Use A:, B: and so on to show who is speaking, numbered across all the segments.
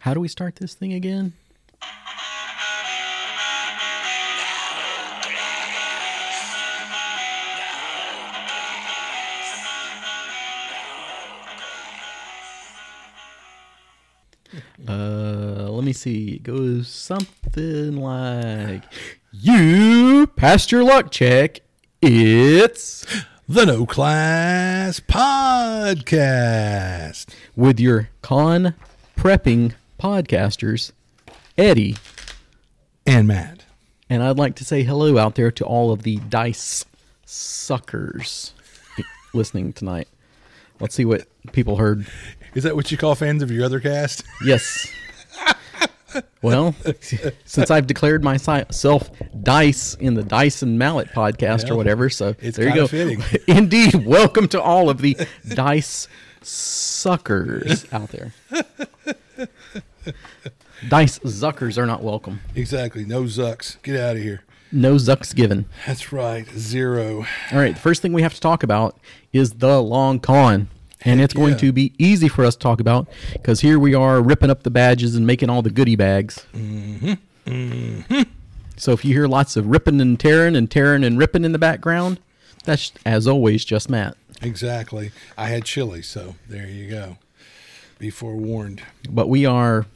A: How do we start this thing again? Uh, let me see. It goes something like, "You passed your luck check. It's
B: The No Class Podcast.
A: with your con prepping podcasters, Eddie."
B: And Matt.
A: And I'd like to say hello out there to all of the dice suckers listening tonight. Let's see what people heard.
B: Is that what you call fans of your other cast?
A: Yes. Well, since I've declared myself Dice in the Dice and Mallet podcast or whatever, so there you go.
B: fitting.
A: Indeed, welcome to all of the Dice suckers out there. Dice zuckers are not welcome.
B: exactly. No Zucks. Get out of here.
A: No zucks given.
B: That's right. Zero.
A: All right, the first thing we have to talk about is the long con. And
B: Heck
A: it's going
B: yeah.
A: to be easy for us to talk about because here we are ripping up the badges and making all the goodie bags. Mm-hmm. Mm-hmm. So if you hear lots of ripping and tearing and tearing and ripping in the background, that's as always just Matt.
B: Exactly. I had chili, so there you go. Be forewarned.
A: But we are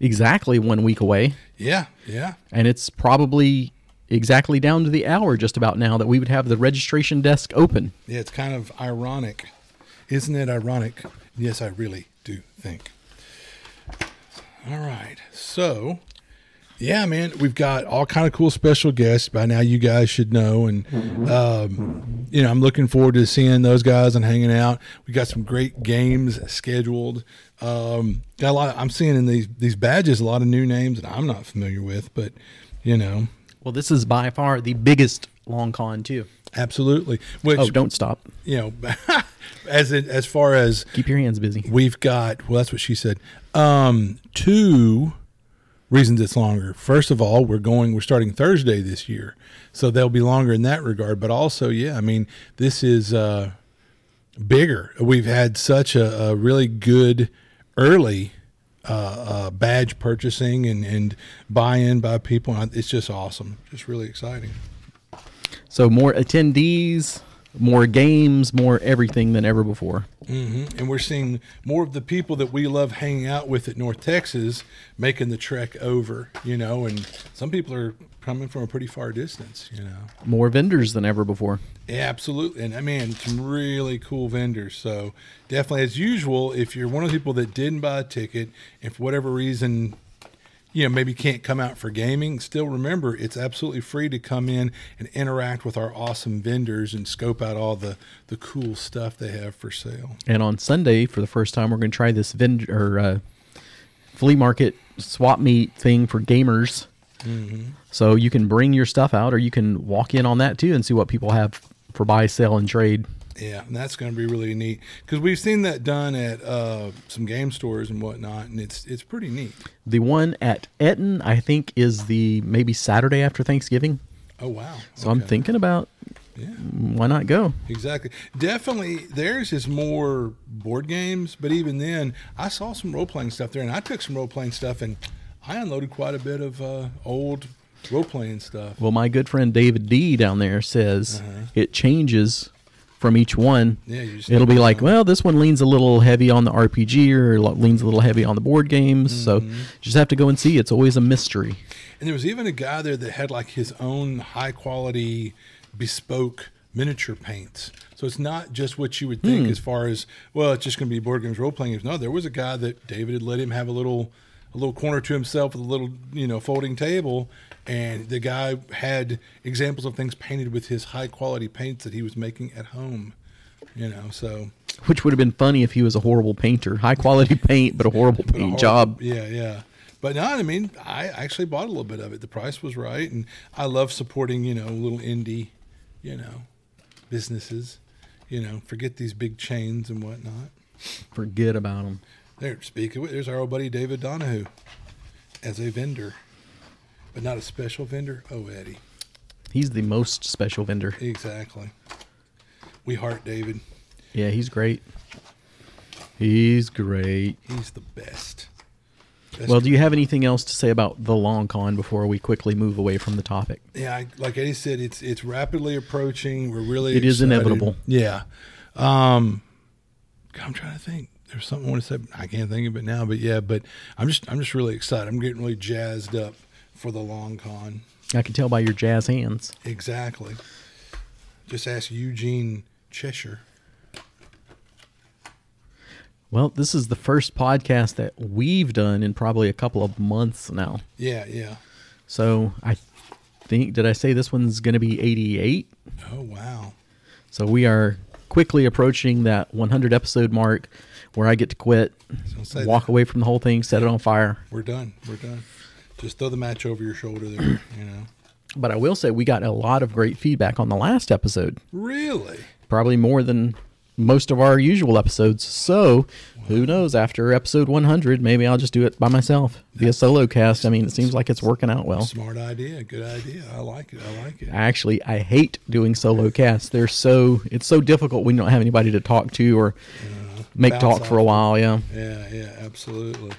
A: exactly one week away,
B: Yeah. Yeah.
A: and it's probably exactly down to the hour just about now that we would have the registration desk open.
B: Yeah. It's kind of ironic. Isn't it ironic? Yes, I really do think. All right. So, yeah, man, we've got all kind of cool special guests. By now, you guys should know, and um, you know, I'm looking forward to seeing those guys and hanging out. We got some great games scheduled. Um, got a lot. Of, I'm seeing in these these badges a lot of new names that I'm not familiar with, but you know,
A: Well, this is by far the biggest long con too.
B: absolutely. Which
A: Oh, don't stop.
B: you know, as it, as far as
A: Keep your hands busy.
B: We've got well, that's what she said. Um, two reasons it's longer. First of all, we're going. We're starting Thursday this year, so they'll be longer in that regard. But also, yeah, I mean, this is uh, bigger. We've had such a, a really good early uh, uh, badge purchasing and and buy-in by people. It's just awesome. Just really exciting.
A: So more attendees, more games, more everything than ever before.
B: hmm And we're seeing more of the people that we love hanging out with at North Texas making the trek over, you know, and some people are coming from a pretty far distance, you know.
A: More vendors than ever before.
B: Yeah, absolutely. And I mean, some really cool vendors. So definitely, as usual, if you're one of the people that didn't buy a ticket, and for whatever reason, you know, maybe can't come out for gaming, still remember it's absolutely free to come in and interact with our awesome vendors and scope out all the, the cool stuff they have for sale.
A: And on Sunday, for the first time, we're going to try this vendor or uh, flea market swap meet thing for gamers. So you can bring your stuff out, or you can walk in on that too and see what people have for buy, sell, and trade.
B: Yeah, and that's going to be really neat because we've seen that done at uh, some game stores and whatnot, and it's it's pretty neat.
A: The one at Etten, I think, is the maybe Saturday after Thanksgiving.
B: Oh wow!
A: So I'm thinking about
B: yeah,
A: why not go?
B: exactly. Definitely, theirs is more board games, but even then, I saw some role playing stuff there, and I took some role playing stuff, and I unloaded quite a bit of uh, old role playing stuff.
A: Well, my good friend David D down there says it changes from each one.
B: Yeah,
A: It'll be like, well, this one leans a little heavy on the RPG or leans a little heavy on the board games. So
B: Mm-hmm.
A: just have to go and see. It's always a mystery.
B: And there was even a guy there that had like his own high quality bespoke miniature paints. So it's not just what you would think as far as well, it's just going to be board games, role playing games. No, there was a guy that David had let him have a little a little corner to himself with a little you know folding table, and the guy had examples of things painted with his high quality paints that he was making at home. You know, so
A: Which would have been funny if he was a horrible painter. High quality paint, but a horrible
B: But a
A: paint job.
B: Yeah, yeah. But no, I mean, I actually bought a little bit of it. The price was right, and I love supporting, you know, little indie, you know, businesses. You know, forget these big chains and whatnot.
A: Forget about them
B: There, speak of it, there's our old buddy David Donahue as a vendor, but not a special vendor. Oh, Eddie,
A: He's the most special vendor.
B: exactly. We heart David.
A: Yeah, he's great. He's great.
B: He's the best. That's
A: Well, do you have anything else to say about the long con before we quickly move away from the topic?
B: Yeah, I- like Eddie said, it's it's rapidly approaching. We're really
A: It is
B: excited.
A: inevitable.
B: Yeah. Um, I'm trying to think. There's something I want to say. I can't think of it now, but yeah. But I'm just I'm just really excited. I'm getting really jazzed up for the long con.
A: I can tell by your jazz hands.
B: Exactly. Just ask Eugene Cheshire.
A: Well, this is the first podcast that we've done in probably a couple of months now.
B: Yeah, yeah.
A: So I think, did I say this one's going to be 88?
B: Oh wow.
A: So we are quickly approaching that 100 episode mark where I get to quit, walk
B: that.
A: away from the whole thing, set it on fire.
B: We're done. We're done. Just throw the match over your shoulder there. You know.
A: But I will say we got a lot of great feedback on the last episode,
B: Really?
A: probably more than most of our usual episodes. So who knows? After episode 100, maybe I'll just do it by myself, be a solo cast. I mean, it seems like it's working out well.
B: Smart idea. Good idea. I like it. I like it.
A: Actually, I hate doing solo casts. They're so it's so difficult when you don't have anybody to talk to or uh-huh. make
B: bounce
A: talk for a while. Yeah.
B: Yeah, yeah, absolutely.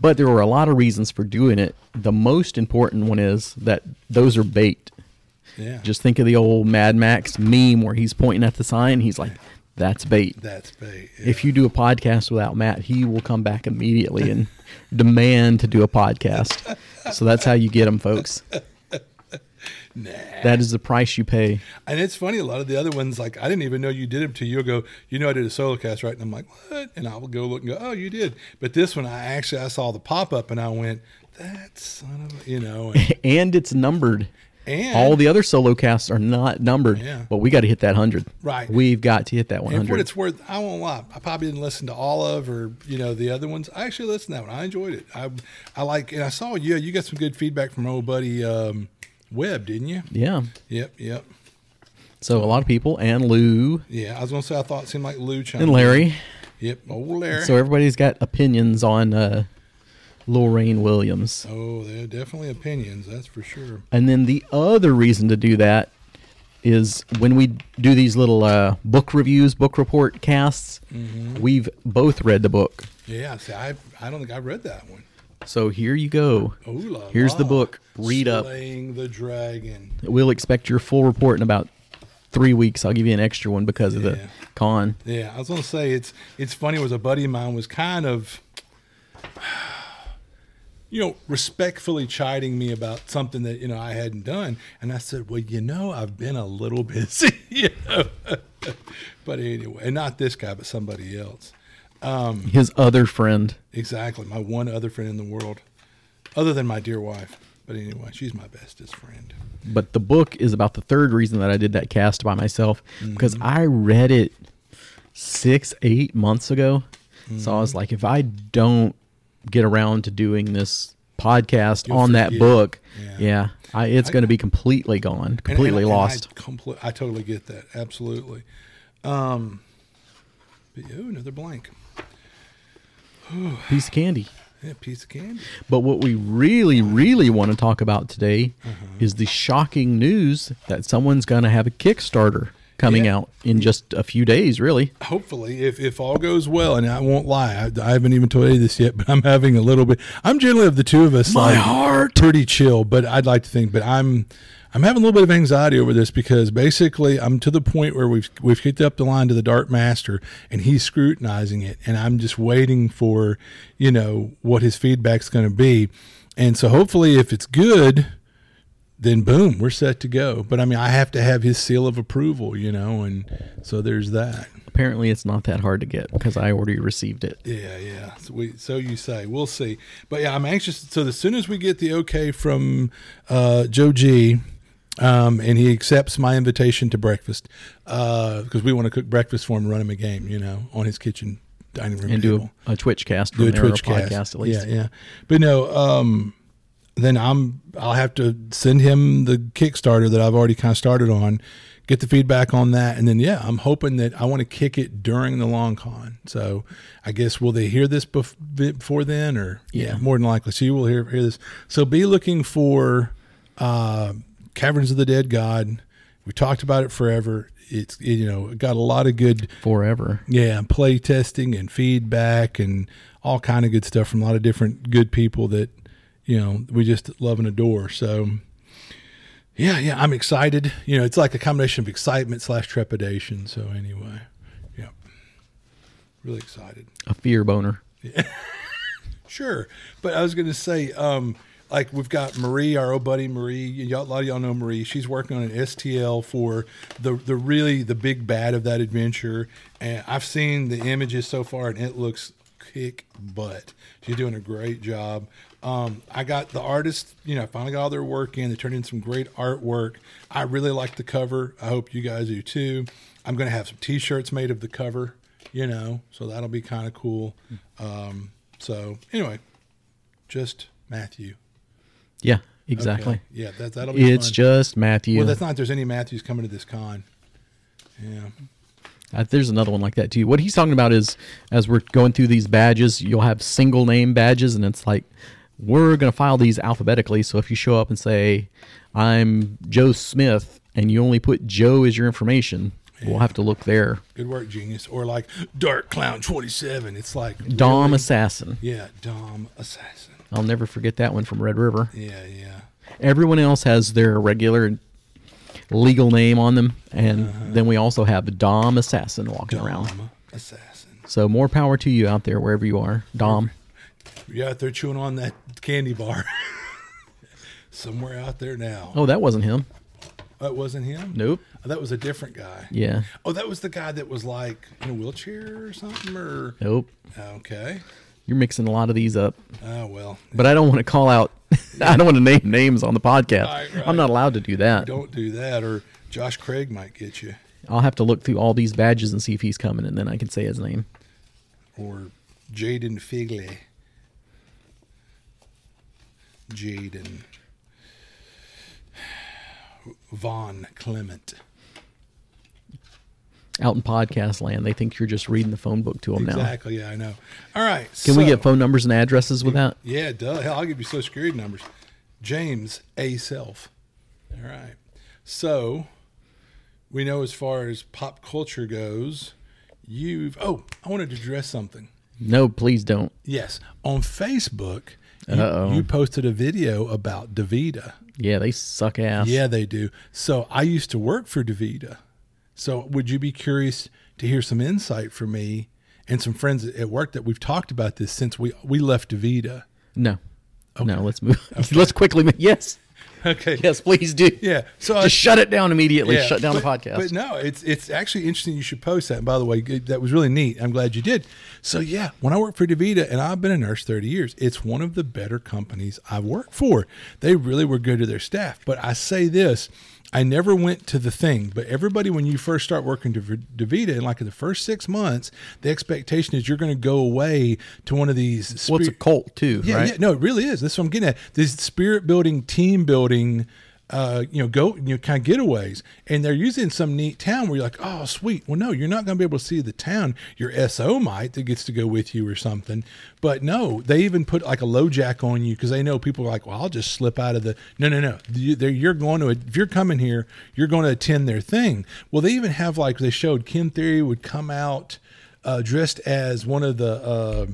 A: But there were a lot of reasons for doing it. The most important one is that those are bait.
B: Yeah.
A: Just think of the old Mad Max meme where he's pointing at the sign. He's like, "That's bait."
B: that's bait. Yeah.
A: If you do a podcast without Matt, he will come back immediately and demand to do a podcast. So that's how you get him, folks.
B: Nah.
A: That is the price you pay.
B: And it's funny, a lot of the other ones, like I didn't even know you did them till you go, you know, I did a solo cast, right? And I'm like, what? And I will go look and go, oh, you did. But this one, I actually I saw the pop up and I went, that son of a, you know, and,
A: And it's numbered.
B: and
A: All the other solo casts are not numbered,
B: Yeah.
A: but we got to hit that 100.
B: Right.
A: We've got to hit that
B: And for
A: 100.
B: what it's worth, I won't lie. I probably didn't listen to all of or you know the other ones. I actually listened to that one. I enjoyed it. I I like and I saw yeah you got some good feedback from old buddy um, Webb, didn't you?
A: yeah.
B: Yep, yep.
A: So a lot of people and Lou
B: Yeah, I was gonna say I thought it seemed like Lou chimed
A: and
B: in.
A: Larry.
B: Yep, old Larry.
A: So everybody's got opinions on uh, Lorraine Williams.
B: oh, they're definitely opinions. That's for sure.
A: And then the other reason to do that is when we do these little uh, book reviews, book report casts,
B: Mm-hmm.
A: we've both read the book.
B: Yeah, see, I I don't think I read that one.
A: So here you go.
B: Oh, la
A: Here's the book. Read up.
B: Slaying the dragon.
A: We'll expect your full report in about three weeks. I'll give you an extra one because of the con.
B: Yeah, I was gonna say it's it's funny. Was a buddy of mine was kind of, you know, respectfully chiding me about something that you know I hadn't done, and I said, "Well, you know, I've been a little busy." you know? but anyway, and not this guy, but somebody else.
A: Um, His other friend.
B: Exactly, my one other friend in the world, other than my dear wife. But anyway, she's my bestest friend.
A: But the book is about the third reason that I did that cast by myself mm-hmm. because I read it six, eight months ago. So I was mm-hmm. like, if I don't get around to doing this podcast
B: You'll
A: on that book,
B: Yeah.
A: yeah, I, it's going to be completely gone, completely
B: and- and
A: lost.
B: I, compl- I totally get that. Absolutely. Um, but, oh, another blank.
A: Piece of candy.
B: Yeah, piece of candy.
A: But what we really, really want to talk about today
B: Uh-huh.
A: is the shocking news that someone's going to have a Kickstarter coming
B: Yeah.
A: out in just a few days, really.
B: Hopefully, if, if all goes well, and I won't lie, I, I haven't even told you this yet, but I'm having a little bit. I'm generally of the two of us,
A: My
B: like,
A: heart.
B: pretty chill. But I'd like to think, but I'm I'm having a little bit of anxiety over this because basically I'm to the point where we've we've kicked up the line to the Dark Master, and he's scrutinizing it, and I'm just waiting for you know what his feedback's going to be, and so hopefully, if it's good. Then boom, we're set to go. But I mean, I have to have his seal of approval, you know, and so there's that.
A: Apparently, it's not that hard to get because I already received it.
B: Yeah, yeah. So, we, so you say. We'll see. But yeah, I'm anxious. So as soon as we get the okay from uh, Joe G, um, and he accepts my invitation to breakfast, because we want to cook breakfast for him and run him a game, you know, on his kitchen dining room
A: and
B: table.
A: do a, a Twitch cast
B: do a Twitch cast.
A: podcast at least.
B: Yeah, yeah. But no, um, then I'm I'll have to send him the Kickstarter that I've already kind of started on, get the feedback on that, and then yeah, I'm hoping that I want to kick it during the long con. So I guess will they hear this bef- before then, or
A: Yeah.
B: more than likely. So you will hear hear this. So be looking for uh, Caverns of the Dead God. We talked about it forever. It's it, you know got a lot of good
A: Forever.
B: yeah, play testing and feedback and all kind of good stuff from a lot of different good people that you know we just love and adore. So yeah, yeah, I'm excited. You know, it's like a combination of excitement slash trepidation. So anyway, yeah, really excited.
A: A fear boner. Yeah.
B: Sure, but I was going to say, um, like we've got Marie, our old buddy Marie. Y'all, a lot of y'all know Marie. She's working on an STL for the the really the big bad of that adventure, and I've seen the images so far, and it looks kick butt. She's doing a great job. Um, I got the artists, you know, finally got all their work in. They turned in some great artwork. I really like the cover. I hope you guys do too. I'm going to have some T-shirts made of the cover, you know, so that'll be kind of cool. Um, so anyway, just Matthew.
A: Yeah, exactly.
B: Okay. Yeah, that that'll be.
A: It's
B: fun.
A: just Matthew.
B: well, that's not. There's any Matthews coming to this con. Yeah.
A: Uh, there's another one like that too. What he's talking about is as we're going through these badges, you'll have single name badges, and it's like we're going to file these alphabetically. So if you show up and say, "I'm Joe Smith," and you only put Joe as your information, we'll have to look there.
B: Good work, genius. Or like Dark Clown 27. It's like
A: Dom
B: really?
A: Assassin.
B: Yeah, Dom Assassin.
A: I'll never forget that one from Red River.
B: Yeah, yeah.
A: Everyone else has their regular legal name on them, and uh-huh. then we also have Dom Assassin walking around.
B: Dom Assassin.
A: So more power to you out there, wherever you are, Dom.
B: You're out there chewing on that candy bar. Somewhere out there now.
A: Oh, that wasn't him.
B: Oh, that wasn't him?
A: Nope.
B: Oh, that was a different guy.
A: Yeah.
B: Oh, that was the guy that was like in a wheelchair or something? Or
A: Nope.
B: okay.
A: You're mixing a lot of these up.
B: Oh well.
A: But I don't want to call out. I don't want to name names on the podcast.
B: Right, right.
A: I'm not allowed to do that.
B: Don't do that, or Josh Craig might get you,
A: I'll have to look through all these badges and see if he's coming, and then I can say his name.
B: or Jaden Figley. Jaden Vaughn Clement.
A: Out in podcast land, they think you're just reading the phone book to them now.
B: Exactly. Yeah, I know. All right.
A: Can we get phone numbers and addresses with that?
B: Yeah, duh. Hell, I'll give you social security numbers. James A. Self. All right. So we know as far as pop culture goes, you've. Oh, I wanted to address something.
A: No, please don't.
B: Yes, on Facebook, you, you posted a video about Davita.
A: Yeah, they suck ass.
B: Yeah, they do. So I used to work for Davita. So would you be curious to hear some insight from me and some friends at work that we've talked about this since we we left Davita?
A: No. No, let's move. let's quickly. move- Yes.
B: Okay.
A: Yes, please do.
B: Yeah. So I,
A: shut it down immediately.
B: Yeah,
A: shut down
B: but,
A: the podcast.
B: But no, it's it's actually interesting. You should post that. And by the way, that was really neat. I'm glad you did. So yeah, when I worked for Davita, and I've been a nurse 30 years, it's one of the better companies I've worked for. They really were good to their staff. But I say this. I never went to the thing, but everybody, when you first start working to Davita, in like in the first six months, the expectation is you're going to go away to one of these.
A: well, it's a cult too,
B: yeah,
A: right?
B: yeah, no, it really is. That's what I'm getting at. This spirit building, team building, uh, you know, go, you know, kind of getaways, and they're in some neat town where you're like, oh, sweet. Well, no, you're not going to be able to see the town. Your SO might that gets to go with you or something, but no, they even put like a LoJack on you because they know people are like, well, I'll just slip out of the. No, no, no. You're going to if you're coming here, you're going to attend their thing. Well, they even have like they showed Kent Thiry would come out uh, dressed as one of the. Uh,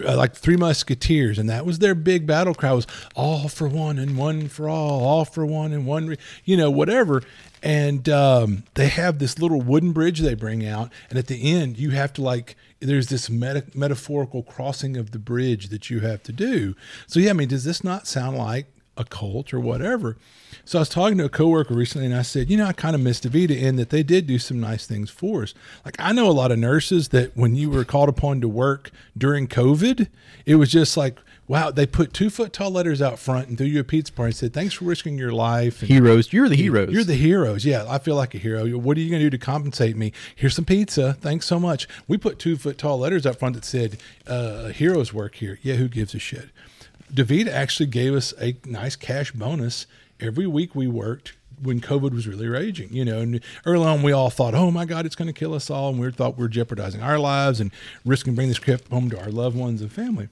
B: th- uh, like three musketeers and that was their big battle cry was all for one and one for all all for one and one re-, you know whatever. And um, they have this little wooden bridge they bring out and at the end you have to like there's this meta- metaphorical crossing of the bridge that you have to do. So yeah i mean does this not sound like a cult or whatever so I was talking to a coworker recently, and I said, you know, I kind of missed Davita in that they did do some nice things for us. Like I know a lot of nurses that when you were called upon to work during COVID, it was just like, wow, they put two foot tall letters out front and threw you a pizza party and said, thanks for risking your life. And
A: Heroes. You're the heroes.
B: you're the heroes. Yeah, I feel like a hero. What are you going to do to compensate me? Here's some pizza. Thanks so much. We put two foot tall letters up front that said, uh, heroes work here. Yeah, who gives a shit? Davita actually gave us a nice cash bonus every week we worked when COVID was really raging, you know, and early on we all thought, oh my God, it's going to kill us all. And we thought we are jeopardizing our lives and risking bringing this crap home to our loved ones and family.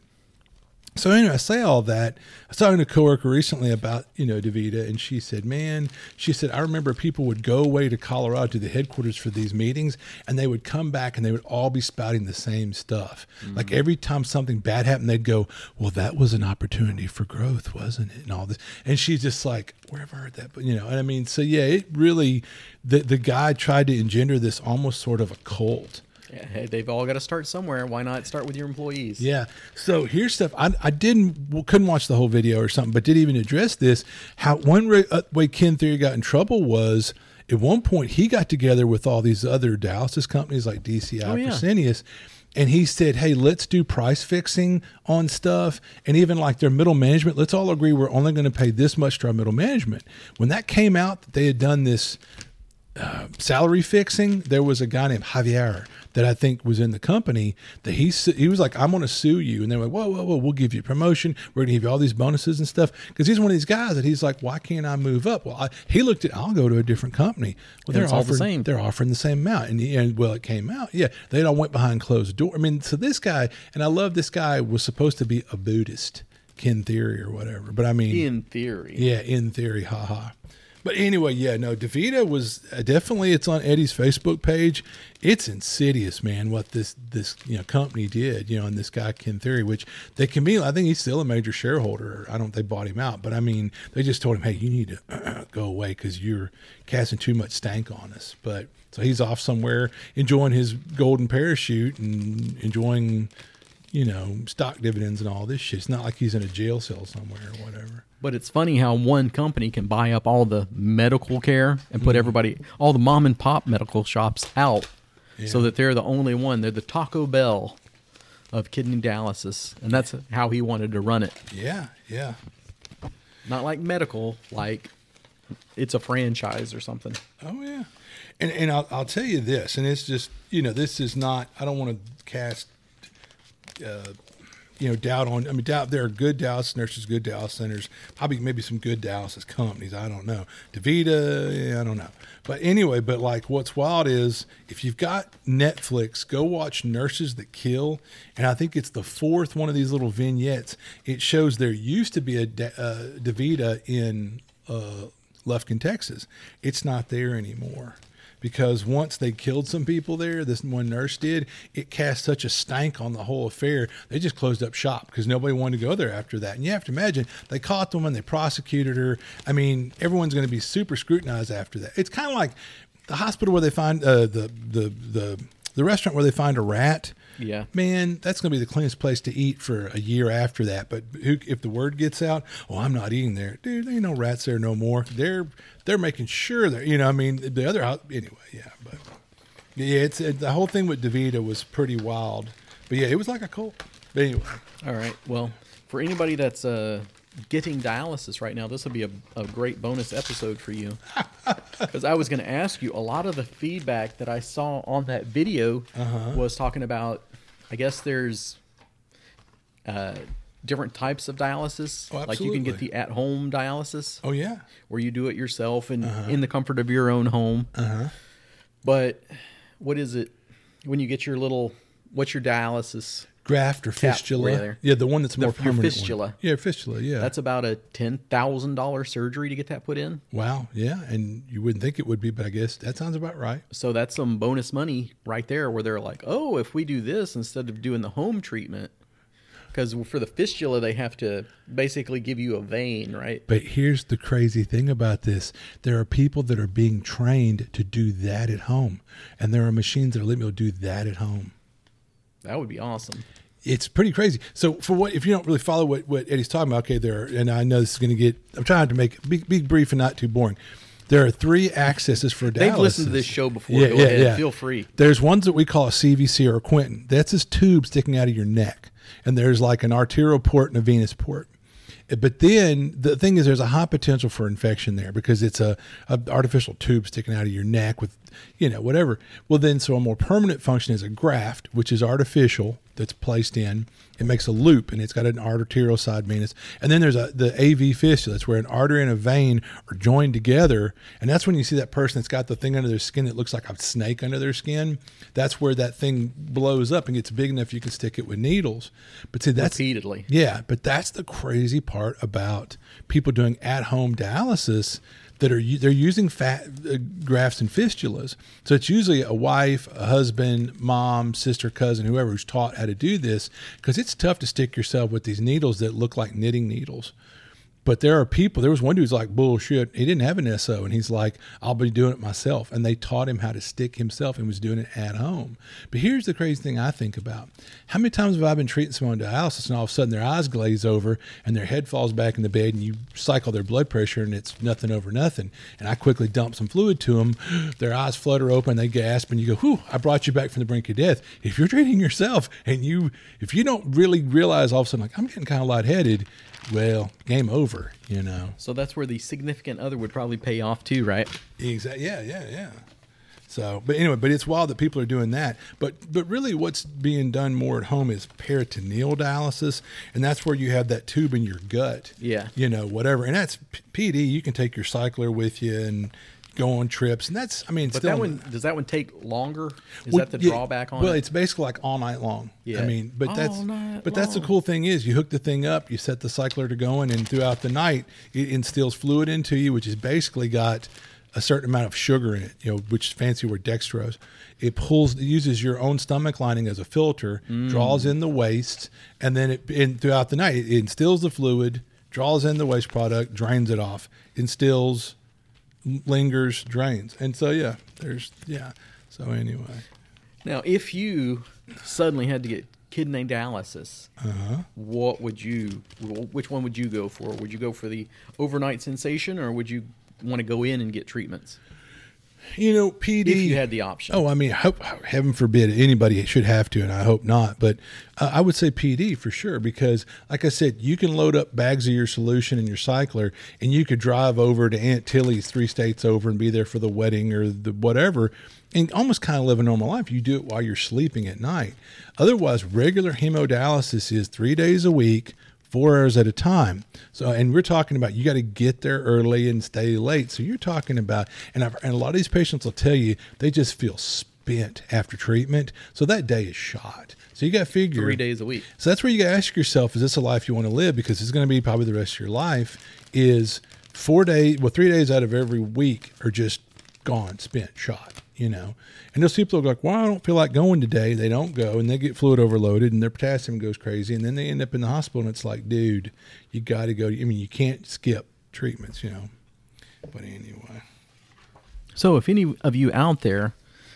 B: So anyway, I say all that. I was talking to a coworker recently about you know Davita, and she said, "Man, she said I remember people would go away to Colorado to the headquarters for these meetings, and they would come back and they would all be spouting the same stuff. Mm-hmm. Like every time something bad happened, they'd go, "Well, that was an opportunity for growth, wasn't it?" And all this, and she's just like, "Where have I heard that?" But you know, and I mean, so yeah, it really the the guy tried to engender this almost sort of a cult.
A: Yeah, hey, they've all got to start somewhere. Why not start with your employees?
B: Yeah. So here's stuff I, I didn't couldn't watch the whole video or something, but didn't even address this. How one re, uh, way Kent Thiry got in trouble was at one point he got together with all these other dialysis companies like DCI,
A: Oh, yeah.
B: Fresenius, and he said, "Hey, let's do price fixing on stuff, and even like their middle management. Let's all agree we're only going to pay this much to our middle management." When that came out, that they had done this salary fixing, there was a guy named Javier that I think was in the company that he he was like, I'm going to sue you, and they were like, whoa, whoa, whoa, we'll give you promotion, we're going to give you all these bonuses and stuff, because he's one of these guys that he's like, why can't I move up? Well, I, he looked at, I'll go to a different company. Well, they're
A: all the
B: offering,
A: same.
B: they're offering the same amount, and, and well, it came out, yeah, they all went behind closed door. I mean, so this guy, and I love this guy was supposed to be a Buddhist, Kent Thiry or whatever, but I mean,
A: In theory.
B: yeah, in theory, haha. But anyway, yeah, no, Davita was uh, definitely. It's on Eddie's Facebook page. It's insidious, man. What this this you know company did, you know, and this guy Kent Thiry, which they can be. I think he's still a major shareholder. I don't. They bought him out, but I mean, they just told him, hey, you need to go away because you're casting too much stank on us. But so he's off somewhere enjoying his golden parachute and enjoying. You know, stock dividends and all this shit. It's not like he's in a jail cell somewhere or whatever.
A: But it's funny how one company can buy up all the medical care and
B: Mm-hmm.
A: put everybody, all the mom and pop medical shops out so that they're the only one. They're the Taco Bell of kidney dialysis. And that's how he wanted to run it.
B: Yeah, yeah.
A: Not like medical, like it's a franchise or something.
B: Oh yeah, and and I'll, I'll tell you this, and it's just you know this is not. I don't want to cast, uh, you know, doubt on. I mean, doubt there are good dialysis nurses, good dialysis centers, probably maybe some good dialysis companies. I don't know. Davita, yeah, I don't know. But anyway, but like what's wild is if you've got Netflix, go watch Nurses That Kill, and I think it's the fourth one of these little vignettes. It shows there used to be a uh, Davita in uh, Lufkin, Texas. It's not there anymore because once they killed some people there, this one nurse did, it cast such a stank on the whole affair. They just closed up shop because nobody wanted to go there after that. And you have to imagine they caught the woman, they prosecuted her. I mean, everyone's going to be super scrutinized after that. It's kind of like the hospital where they find uh, the the the the restaurant where they find a rat.
A: Yeah.
B: Man, that's going to be the cleanest place to eat for a year after that. But who, if the word gets out, oh, I'm not eating there, dude. There ain't no rats there no more. They're they're making sure that you know. I mean, the other house anyway. Yeah, but yeah, it's it, the whole thing with Davita was pretty wild. But yeah, it was like a cult. But anyway,
A: All right. Well, for anybody that's uh, getting dialysis right now, this will be a, a great bonus episode for you. Because I was going to ask you, a lot of the feedback that I saw on that video
B: Uh-huh.
A: was talking about, I guess there's uh, different types of dialysis.
B: Oh,
A: like you can get the at home dialysis
B: oh yeah,
A: where you do it yourself and in the comfort of your own home.
B: uh-huh.
A: But what is it when you get your little, what's your dialysis?
B: Graft or fistula. Yeah, the one that's
A: The-
B: more
A: your
B: permanent. one.
A: fistula.
B: Yeah, fistula. Yeah,
A: That's about a ten thousand dollar surgery to get that put in.
B: wow. Yeah, and you wouldn't think it would be, but I guess that sounds about right.
A: So that's some bonus money right there, where they're like, "Oh, if we do this instead of doing the home treatment, because for the fistula they have to basically give you a vein, right?
B: But here's the crazy thing about this. There are people that are being trained to do that at home. And there are machines that are letting people do that at home.
A: That would be awesome.
B: It's pretty crazy. So for what if you don't really follow what, what Eddie's talking about, okay, there are, and I know this is gonna get I'm trying to make be, be brief and not too boring. There are three accesses for dialysis.
A: They've listened to this show before. Go ahead, feel free.
B: There's ones that we call a CVC or a Quinton. That's this tube sticking out of your neck. And there's like an arterial port and a venous port. Eh, but then the thing is, there's a high potential for infection there because it's a, a artificial tube sticking out of your neck with you know, whatever. Well, then, so a more permanent function is a graft, which is artificial that's placed in. It makes a loop and it's got an arterial side venous. And then there's a the AV fistula. That's where an artery and a vein are joined together. And that's when you see that person that's got the thing under their skin that looks like a snake under their skin. That's where that thing blows up and gets big enough you can stick it with needles. But see, that's
A: Repeatedly.
B: yeah, but that's the crazy part about people doing at home dialysis that are they're using fat uh, grafts and fistulas. So it's usually a wife, a husband, mom, sister, cousin, whoever who's taught how to do this because it's tough to stick yourself with these needles that look like knitting needles. But there are people. There was one dude's like bullshit. He didn't have an SO, and he's like, "I'll be doing it myself." And they taught him how to stick himself, and was doing it at home. But here's the crazy thing I think about: How many times have I been treating someone on dialysis, and all of a sudden their eyes glaze over, and their head falls back in the bed, and you cycle their blood pressure, and it's nothing over nothing. And I quickly dump some fluid to them. Their eyes flutter open, they gasp, and you go, "Whew! I brought you back from the brink of death." If you're treating yourself, and you, if you don't really realize all of a sudden, like I'm getting kind of lightheaded well, game over, you know.
A: So that's where the significant other would probably pay off too, right?
B: Exactly. Yeah, yeah, yeah. So, but anyway, but it's wild that people are doing that. But but really, what's being done more at home is peritoneal dialysis, and that's where you have that tube in your gut.
A: Yeah.
B: You know, whatever, and that's PD. You can take your cycler with you and go on trips, and that's I mean,
A: But
B: still
A: that one does that one take longer? Is
B: well,
A: that the
B: yeah,
A: drawback on
B: well,
A: it?
B: it's basically like all night long.
A: Yeah.
B: I mean, but that's
A: All night
B: but that's the cool thing is you hook the thing up, you set the cycler to going, and throughout the night it instills fluid into you, which has basically got a certain amount of sugar in it. You know, which fancy word dextrose. It pulls, it uses your own stomach lining as a filter,
A: Mm.
B: draws in the waste, and then it and throughout the night it instills the fluid, draws in the waste product, drains it off, instills lingers, drains. And so yeah, there's yeah. So anyway.
A: Now, if you suddenly had to get kidney dialysis,
B: Uh-huh.
A: what would you? Which one would you go for? Would you go for the overnight sensation, or would you want to go in and get treatments
B: You know, PD.
A: if you had the option?
B: Oh, I mean, hope, heaven forbid anybody should have to, and I hope not. But uh, I would say PD for sure because, like I said, you can load up bags of your solution in your cycler, and you could drive over to Aunt Tilly's three states over and be there for the wedding or the whatever, and almost kind of live a normal life. You do it while you're sleeping at night. Otherwise, regular hemodialysis is three days a week. Four hours at a time. So, and we're talking about you got to get there early and stay late. So, you're talking about, and, I've, and a lot of these patients will tell you they just feel spent after treatment. So, that day is shot. So, you got to figure
A: Three days a week.
B: so that's where you got to ask yourself: Is this a life you want to live? Because it's going to be probably the rest of your life. Is four days, well, three days out of every week are just gone, spent, shot. You know, and those people are like, "Well, I don't feel like going today." They don't go, and they get fluid overloaded, and their potassium goes crazy, and then they end up in the hospital. And it's like, dude, you got to go. I mean, you can't skip treatments, you know. But anyway,
A: So, if any of you out there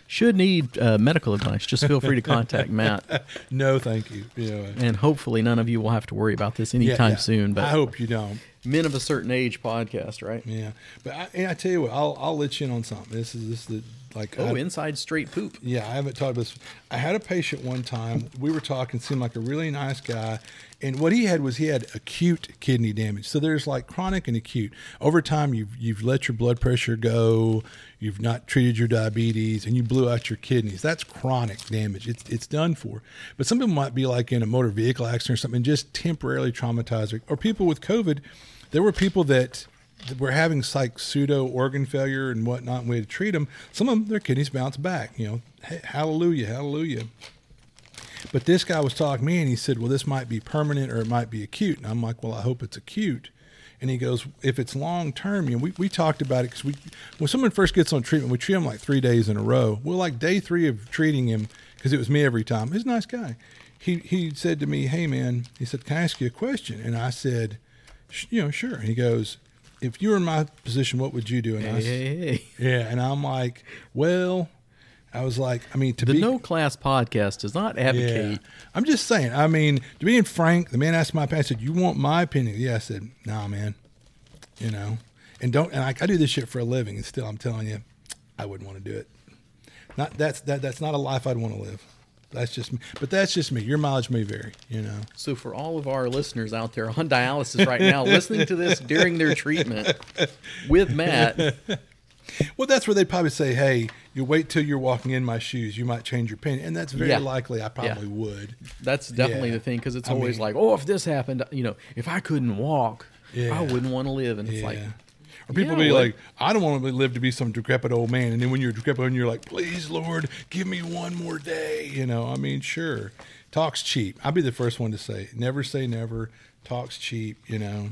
A: should need uh, medical advice, just feel free to contact Matt,
B: no, thank you. Know,
A: and hopefully none of you will have to worry about this
B: yeah,
A: anytime
B: yeah.
A: soon. But
B: I hope you don't.
A: men of a certain age podcast, right?
B: Yeah, but I, and I tell you what, I'll I'll let you in on something. This is this is the like
A: Oh,
B: I-
A: inside straight poop.
B: Yeah, I haven't talked about this. I had a patient one time. We were talking, seemed like a really nice guy. And what he had was he had acute kidney damage. So there's like chronic and acute. Over time, you've you've let your blood pressure go, you've not treated your diabetes, and you blew out your kidneys. That's chronic damage. It's it's done for. But some people might be like in a motor vehicle accident or something, just temporarily traumatized. Or people with COVID. There were people that were having like pseudo organ failure and whatnot, and we had to treat them. Some of them, their kidneys bounce back. You know, hey, hallelujah, hallelujah. But this guy was talking to me, and he said, "Well, this might be permanent or it might be acute." And I'm like, "Well, I hope it's acute." And he goes, "If it's long term, you know, we, we talked about it because we when someone first gets on treatment, we treat them like three days in a row. Well, like day three of treating him because it was me every time. He's a nice guy. He he said to me, "Hey, man," he said, "Can I ask you a question?" And I said, "You know, sure." And he goes, "If you were in my position, what would you do?" And I
A: Hey,
B: s-
A: hey, hey.
B: yeah, and I'm like, well, I was like, I mean, to
A: The
B: be
A: No Class podcast does not advocate.
B: yeah, I'm just saying. I mean, to being frank, the man asked my opinion. I said, "You want my opinion?" Yeah, I said, "Nah, man." You know, and don't. And I, I do this shit for a living, and still, I'm telling you, I wouldn't want to do it. Not that's that that's not a life I'd want to live. That's just me. But that's just me. Your mileage may vary. You know.
A: So, for all of our listeners out there on dialysis right now, listening to this during their treatment with Matt,
B: Well, that's where they'd probably say, "Hey, you wait till you're walking in my shoes. You might change your opinion," and that's very
A: Yeah.
B: likely. I probably would.
A: That's definitely
B: Yeah.
A: the thing because it's
B: I
A: always
B: mean-
A: like, oh, if this happened, you know, if I couldn't walk,
B: Yeah.
A: I wouldn't want to live. And it's like,
B: or people
A: yeah,
B: be like, "I don't want to live to be some decrepit old man," and then when you're decrepit and you're like, "Please, Lord, give me one more day." You know, I mean, sure, talk's cheap. I'd be the first one to say, never say never. Talk's cheap. You know.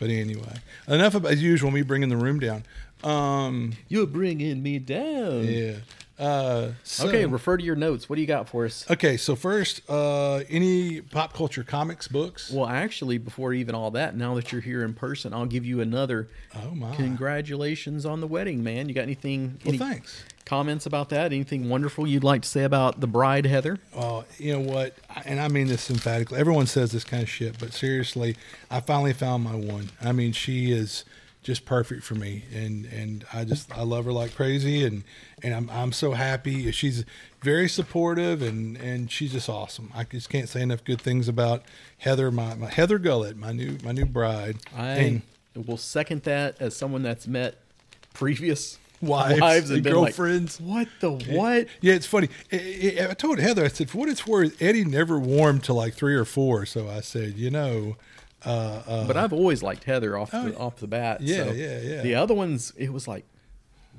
B: But anyway, enough about as usual. Me bringing the room down. Um,
A: you're bringing me down.
B: yeah. Uh, so-
A: Okay, refer to your notes. What do you got for us?
B: Okay, so first, uh, any pop culture comics books?
A: Well, actually, before even all that, now that you're here in person, I'll give you another
B: Oh my!
A: congratulations on the wedding, man. You got anything?
B: Well,
A: any
B: thanks.
A: comments about that? Anything wonderful you'd like to say about the bride, Heather?
B: Uh, you know what? And I mean this emphatically. Everyone says this kind of shit, but seriously, I finally found my one. I mean, she is just perfect for me, and and I just I love her like crazy, and and I'm I'm so happy. She's very supportive, and and she's just awesome. I just can't say enough good things about Heather, my, my Heather Gullett, my new my new bride.
A: I
B: And-
A: will second that as someone that's met previous
B: Wives
A: and
B: and
A: been like,
B: girlfriends.
A: what the what?
B: Yeah, it's funny. I, I I told Heather, I said, for what it's worth, Eddie never warmed to like three or four. So I said, you know, uh, uh,
A: But I've always liked Heather off the,
B: Oh,
A: off the bat.
B: yeah,
A: so
B: yeah, yeah.
A: The other ones, it was like,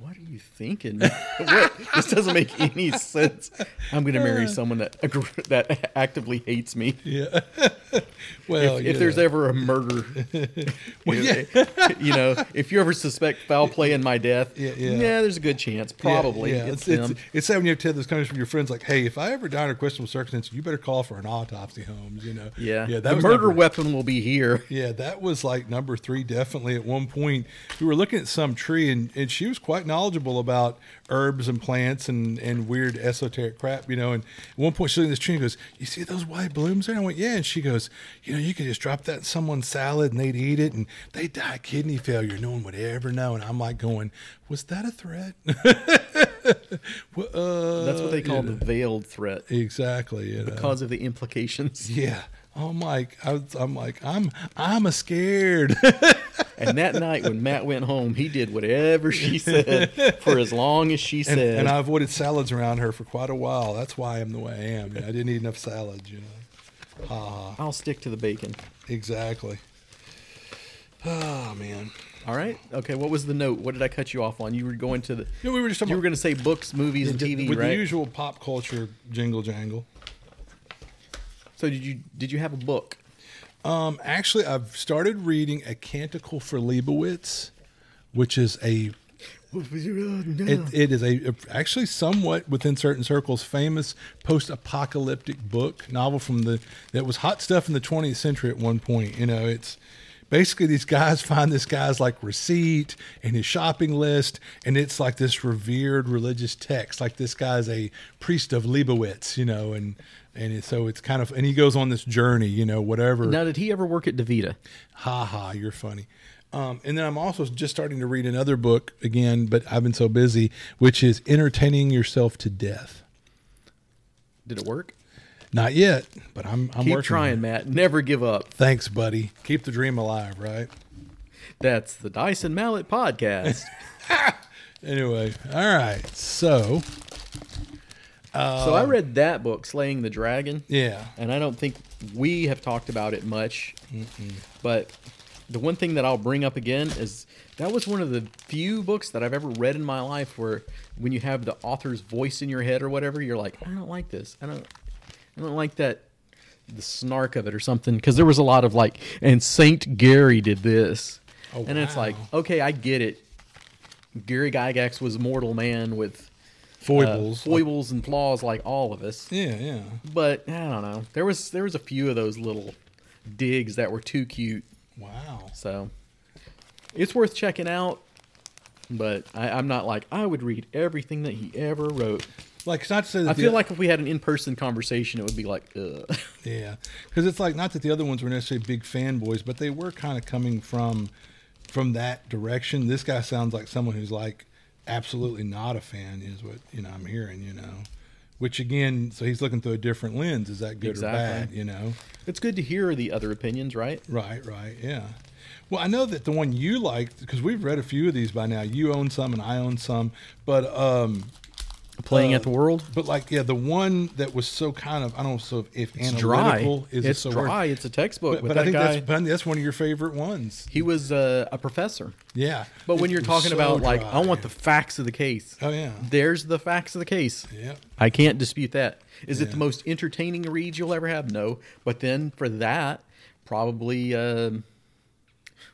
A: what are you thinking? what? This doesn't make any sense. I'm going to marry someone that that actively hates me.
B: yeah. well,
A: if if there's ever a murder,
B: Well,
A: you,
B: yeah.
A: you know, if you ever suspect foul play in my death,
B: Yeah, yeah.
A: yeah there's a good chance. Probably
B: Yeah,
A: it's,
B: it's, it's, it's sad when you have to have those conversations with your friends, like, "Hey, if I ever die under questionable circumstances, you better call for an autopsy, Holmes." You know,
A: yeah,
B: yeah.
A: the murder
B: number-
A: weapon will be here.
B: Yeah, that was like number three, definitely. At one point, we were looking at some tree, and, and she was quite knowledgeable about herbs and plants and, and weird esoteric crap, you know. And at one point, she's looking at this tree and goes, You see those white blooms there? And I went, Yeah. And she goes, You know, you could just drop that in someone's salad and they'd eat it and they'd die of kidney failure. No one would ever know. And I'm like, going, Was that a threat? Well, uh,
A: That's what they call
B: you
A: the
B: know,
A: veiled threat
B: exactly. You know.
A: because of the implications.
B: yeah. I'm like, I I'm like, I'm, I'm a scared.
A: And that night when Matt went home, he did whatever she said for as long as she
B: and,
A: said.
B: and I avoided salads around her for quite a while. That's why I'm the way I am. I didn't eat enough salads, you know. Ha.
A: I'll stick to the bacon.
B: Exactly. Oh man.
A: All right. Okay. What was the note? What did I cut you off on? You were going to the.
B: Know, we were just talking
A: You were going to say books, movies, and TV,
B: with
A: right?
B: the usual pop culture jingle jangle.
A: so did you did you have a book?
B: Um, actually, I've started reading a Canticle for Leibowitz, which is a It, it is a actually somewhat within certain circles famous post-apocalyptic book novel from the that was hot stuff in the 20th century at one point. You know, it's basically these guys find this guy's like receipt and his shopping list, and it's like this revered religious text. Like this guy's a priest of Leibowitz, you know, and and so it's kind of and he goes on this journey, you know, whatever.
A: now, did he ever work at Davita?
B: Ha ha, you're funny. Um, and then I'm also just starting to read another book again, but I've been so busy, which is Entertaining Yourself to Death.
A: Did it work?
B: Not yet, but I'm, I'm
A: Keep trying. Matt. Never give up.
B: Thanks, buddy. Keep the dream alive, right?
A: That's the Dice and Mallet podcast.
B: Anyway, all right. So,
A: so I read that book, Slaying the Dragon.
B: yeah.
A: and I don't think we have talked about it much. But the one thing that I'll bring up again is that was one of the few books that I've ever read in my life where when you have the author's voice in your head or whatever, you're like, I don't like this. I don't, I don't like that, the snark of it or something. Because there was a lot of like, and Saint Gary did this,
B: Oh,
A: and it's like, okay, I get it. Gary Gygax was a mortal man with uh,
B: Foibles.
A: foibles and flaws like all of us
B: yeah, yeah.
A: but I don't know. There was there was a few of those little digs that were too cute,
B: Wow.
A: so it's worth checking out. But I, I'm not like I would read everything that he ever wrote.
B: Like, not to say that
A: I feel like if we had an in-person conversation, it would be like, Ugh.
B: Yeah, because it's like not that the other ones were necessarily big fanboys, but they were kind of coming from from that direction. This guy sounds like someone who's like absolutely not a fan, is what you know I'm hearing. You know, which again, so he's looking through a different lens. Is that good or bad? You know.
A: It's good to hear the other opinions, right?
B: Right, right, yeah. Well, I know that the one you liked because we've read a few of these by now. You own some and I own some, but um,
A: Playing
B: Uh,
A: at the world.
B: but like yeah, the one that was so kind of I don't know so if
A: It's dry.
B: analytical is
A: It's
B: so
A: dry.
B: word.
A: It's a textbook
B: But,
A: with
B: but I
A: that
B: think
A: guy.
B: that's but I think that's one of your favorite ones.
A: he was uh, a professor.
B: Yeah,
A: But when you're talking
B: so
A: about like,
B: dry.
A: I want the facts of the case.
B: oh yeah
A: There's the facts of the case.
B: yeah
A: I can't dispute that. Is it the most entertaining read you'll ever have? No. But then for that, probably um,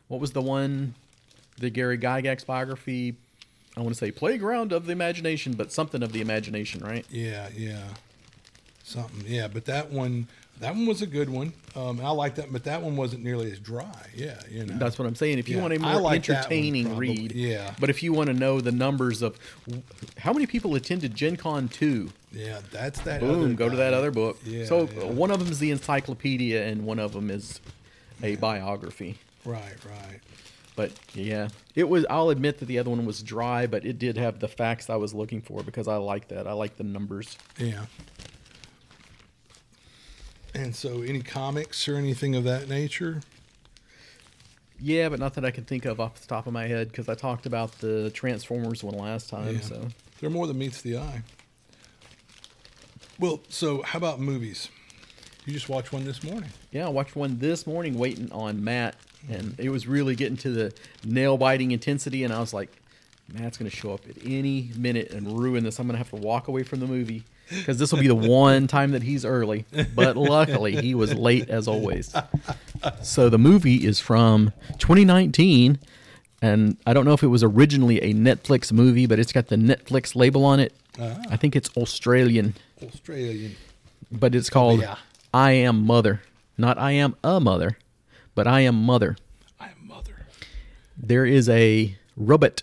A: what was the one, the Gary Gygax biography? I want to say Playground of the Imagination, but something of the imagination, right?
B: yeah yeah something yeah. But that one that one was a good one. Um, I like that, but that one wasn't nearly as dry. Yeah, you know
A: That's what I'm saying. If you
B: Yeah,
A: want a more
B: like one
A: entertaining read,
B: yeah.
A: But if you want to know the numbers of how many people attended Gen Con 2,
B: yeah. That's that.
A: boom, go to that other book.
B: Yeah,
A: so
B: yeah.
A: one of them is the encyclopedia, and one of them is a biography.
B: Right, right.
A: But yeah, it was. I'll admit that the other one was dry, but it did have the facts I was looking for because I like that. I like the numbers.
B: Yeah. And so, any comics or anything of that nature?
A: Yeah, but not that I can think of off the top of my head because I talked about the Transformers one last time.
B: Yeah.
A: So
B: They're more than meets the eye. Well, so how about movies? You just watched one this morning.
A: yeah, I watched one this morning waiting on Matt, and it was really getting to the nail biting intensity, and I was like, Matt's gonna show up at any minute and ruin this. I'm gonna have to walk away from the movie because this will be the one time that he's early. But luckily, he was late as always. So the movie is from 2019, and I don't know if it was originally a Netflix movie, but it's got the Netflix label on it.
B: Ah.
A: I think it's Australian,
B: Australian.
A: but it's called
B: Yeah.
A: I Am Mother. Not I Am a Mother, but I Am Mother.
B: I am mother.
A: There is a robot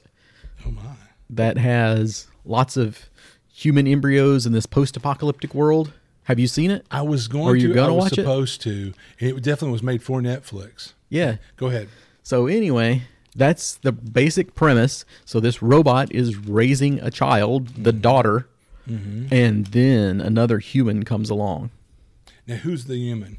B: Oh my.
A: that has lots of human embryos in this post-apocalyptic world. Have you seen it?
B: I was going
A: Or you
B: to.
A: gonna
B: I was
A: watch it?
B: supposed to. It definitely was made for Netflix.
A: Yeah.
B: Go ahead.
A: So anyway, that's the basic premise. So this robot is raising a child, the mm-hmm. daughter, mm-hmm. and then another human comes along.
B: Now, who's the human?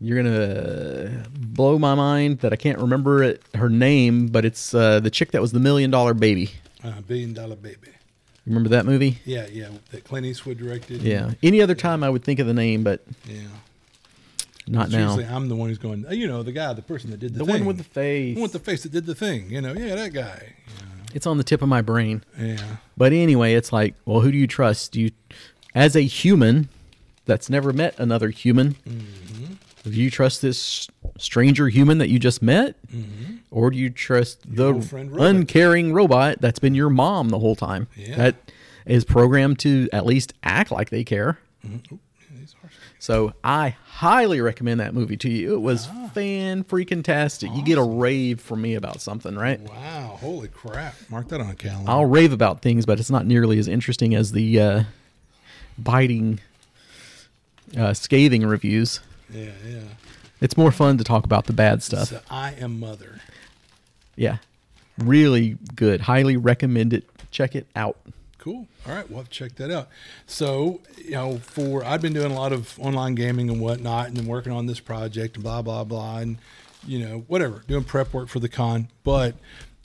A: You're gonna blow my mind that I can't remember it, her name, but it's uh, the chick that was the million dollar baby.
B: Uh, Billion Dollar Baby.
A: Remember that movie?
B: Yeah, yeah. That Clint Eastwood directed.
A: Yeah. Any other time I would think of the name, but
B: Yeah.
A: not
B: It's
A: now.
B: Usually, I'm the one who's going. "Oh, You know, the guy, the person that did the,
A: The
B: thing.
A: one with the face.
B: The one with the face that did the thing. You know, yeah, that guy.
A: It's on the tip of my brain.
B: Yeah.
A: But anyway, it's like, well, who do you trust? Do you, as a human that's never met another human,
B: Mm-hmm.
A: Do you trust this stranger human that you just met, or do you trust the
B: robot.
A: uncaring robot that's been your mom the whole time?
B: Yeah.
A: That is programmed to at least act like they care.
B: Mm-hmm.
A: So I highly recommend that movie to you. It was
B: Ah.
A: fan freaking tastic. You get a rave from me about something, right?
B: Wow, holy crap. Mark that on a calendar.
A: I'll rave about things, but it's not nearly as interesting as the uh, biting, uh, scathing reviews.
B: Yeah, yeah.
A: It's more fun to talk about the bad stuff.
B: So I am mother.
A: Yeah, really good. Highly recommend it. Check it out.
B: Cool. All right, we'll have to check that out. So, you know, for I've been doing a lot of online gaming and whatnot, and then working on this project and blah blah blah, and you know, whatever, doing prep work for the con. But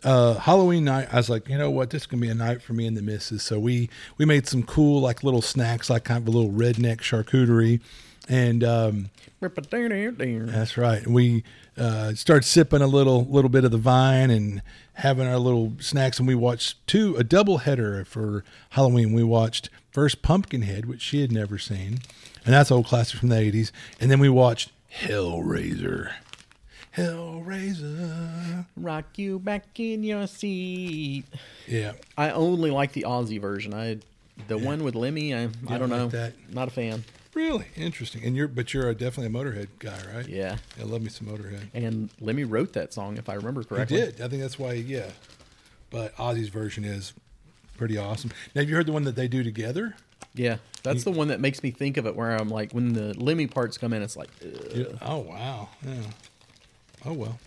B: uh, Halloween night, I was like, you know what, this is gonna be a night for me and the missus. So we we made some cool like little snacks, like kind of a little redneck charcuterie, and um, that's right. We uh, started sipping a little little bit of the vine and having our little snacks, and we watched two a double header for Halloween. We watched first Pumpkinhead, which she had never seen, and that's an old classic from the eighties, and then we watched Hellraiser. Hellraiser.
A: Rock you back in your seat.
B: Yeah.
A: I only like the Ozzy version. I the one with Lemmy. I, I
B: don't
A: don't know.
B: like that?
A: Not a fan.
B: Really interesting. And you're but you're a, definitely a Motorhead guy, right?
A: Yeah.
B: I love me some Motorhead.
A: And Lemmy wrote that song, if I remember correctly.
B: He did. I think that's why. Yeah. But Ozzy's version is pretty awesome. Now, have you heard the one that they do together?
A: Yeah, that's the one that makes me think of it. Where I'm like, when the Lemmy parts come in, it's like, ugh.
B: Oh wow. Yeah. Oh well.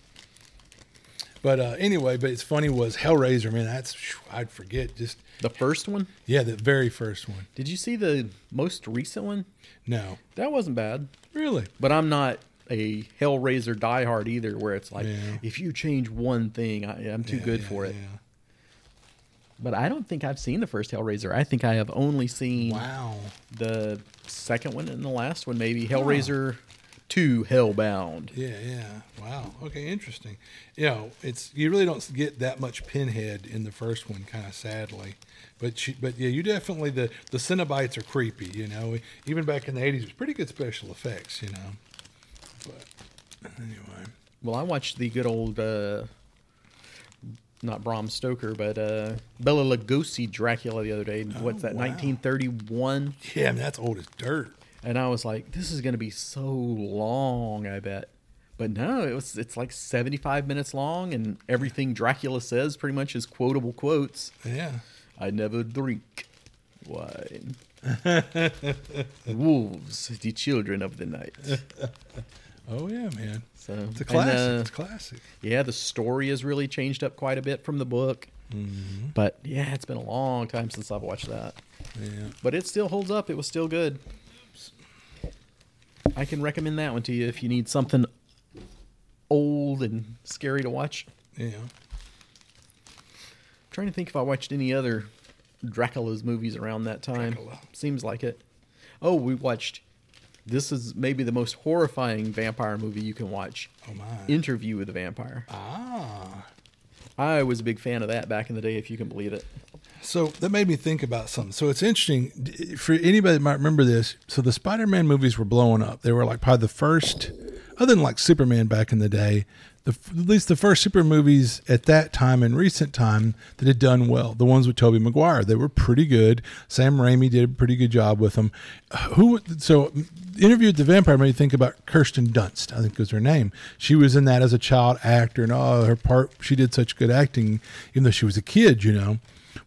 B: But uh, anyway, but it's funny was Hellraiser, man. That's I'd forget just
A: The first one.
B: yeah, the very first one.
A: Did you see the most recent one?
B: No,
A: That wasn't bad.
B: really.
A: But I'm not a Hellraiser diehard either, where it's like
B: Yeah.
A: if you change one thing, I, I'm too
B: Yeah,
A: good
B: yeah,
A: for it. But I don't think I've seen the first Hellraiser. I think I have only seen
B: Wow.
A: the second one and the last one, maybe Hellraiser Two Hellbound.
B: Yeah, yeah. Wow. Okay, interesting. You know, it's you really don't get that much Pinhead in the first one, kind of sadly. But she, but yeah, you definitely the the Cenobites are creepy. You know, even back in the eighties, it was pretty good special effects. You know, but anyway,
A: Well, I watched the good old, uh, not Bram Stoker, but uh, Bela Lugosi Dracula the other day. What's that?
B: Oh, wow.
A: 1931.
B: yeah, I mean that's old as dirt.
A: And I was like, "This is going to be so long." I bet, but no, it was. It's like seventy-five minutes long, and everything Dracula says pretty much is quotable quotes.
B: Yeah.
A: I never drink wine. Wolves, the children of the night.
B: Oh yeah, man.
A: So
B: It's a
A: and,
B: classic.
A: uh,
B: it's a classic.
A: yeah, the story has really changed up quite a bit from the book.
B: Mm-hmm.
A: But yeah, it's been a long time since I've watched that.
B: Yeah.
A: But it still holds up. It was still good. I can recommend that one to you if you need something old and scary to watch.
B: Yeah.
A: I'm trying to think if I watched any other Dracula's movies around that time.
B: Dracula.
A: Seems like it. Oh, we watched. This is maybe the most horrifying vampire movie you can watch.
B: Oh my.
A: Interview with the Vampire.
B: ah.
A: I was a big fan of that back in the day, if you can believe it.
B: So that made me think about something. So it's interesting for anybody that might remember this. So the Spider-Man movies were blowing up. They were like probably the first, other than like Superman back in the day, the at least the first super movies at that time in recent time that had done well. The ones with Tobey Maguire, they were pretty good. Sam Raimi did a pretty good job with them. Who? So interview with the vampire made me think about Kirsten Dunst. I think was her name. She was in that as a child actor, and oh, her part. She did such good acting, even though she was a kid. You know.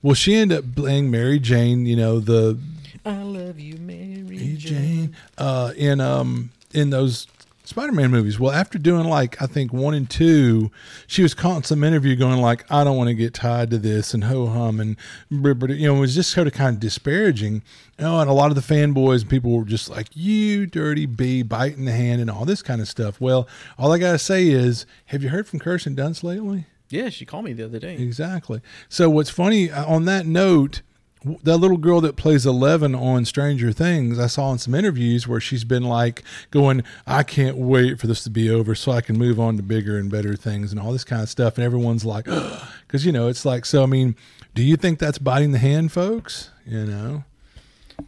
B: Well, she ended up playing Mary Jane, you know, the
A: I love you, Mary
B: Mary
A: Jane.
B: Jane, uh, in um in those Spider-Man movies. Well, after doing like I think one and two, she was caught in some interview going like, "I don't want to get tied to this," and ho hum, and you know, it was just sort of kind of disparaging. Oh, and a lot of the fanboys and people were just like, "You dirty bee, biting the hand," and all this kind of stuff. Well, all I gotta say is, have you heard from Kirsten Dunst lately?
A: Yeah, she called me the other day.
B: Exactly. So what's funny uh, on that note, that little girl that plays Eleven on Stranger Things, I saw in some interviews where she's been like going, "I can't wait for this to be over so I can move on to bigger and better things and all this kind of stuff." And everyone's like, because you know, it's like, so I mean, do you think that's biting the hand, folks? You know.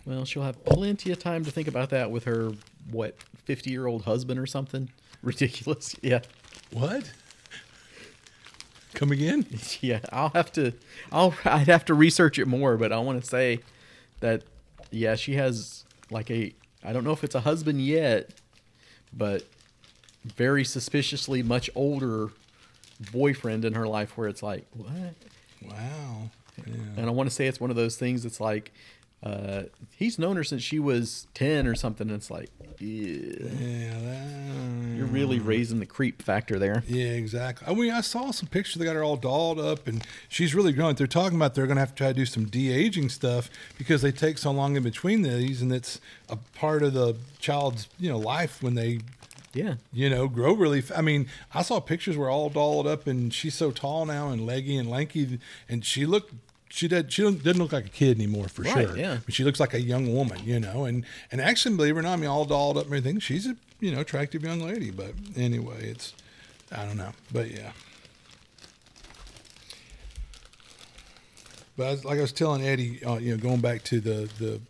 A: Well, she'll have plenty of time to think about that with her what fifty year old husband or something. Ridiculous. Yeah,
B: What? Come again?
A: yeah. I'll have to. I'll. I'd have to research it more, but I want to say that yeah, she has like a. I don't know if it's a husband yet, but very suspiciously much older boyfriend in her life where it's like what
B: Wow. Yeah.
A: and I want to say it's one of those things that's like uh, he's known her since she was 10 or something and it's like ew.
B: Yeah. That,
A: you're really raising the creep factor there
B: Yeah, exactly. I mean, I saw some pictures. They got her all dolled up, and she's really growing. They're talking about they're going to have to try to do some de aging stuff because they take so long in between these, and it's a part of the child's you know life when they
A: yeah
B: you know grow really. f- I mean, I saw pictures where all dolled up, and she's so tall now and leggy and lanky, and she looked. She did. She doesn't look like a kid anymore, for
A: Right,
B: sure.
A: yeah.
B: But she looks like a young woman, you know. And and actually, believe it or not, I mean, all dolled up and everything. She's a you know attractive young lady. But anyway, it's I don't know. But yeah. But I was, like I was telling Eddie, uh, you know, going back to the the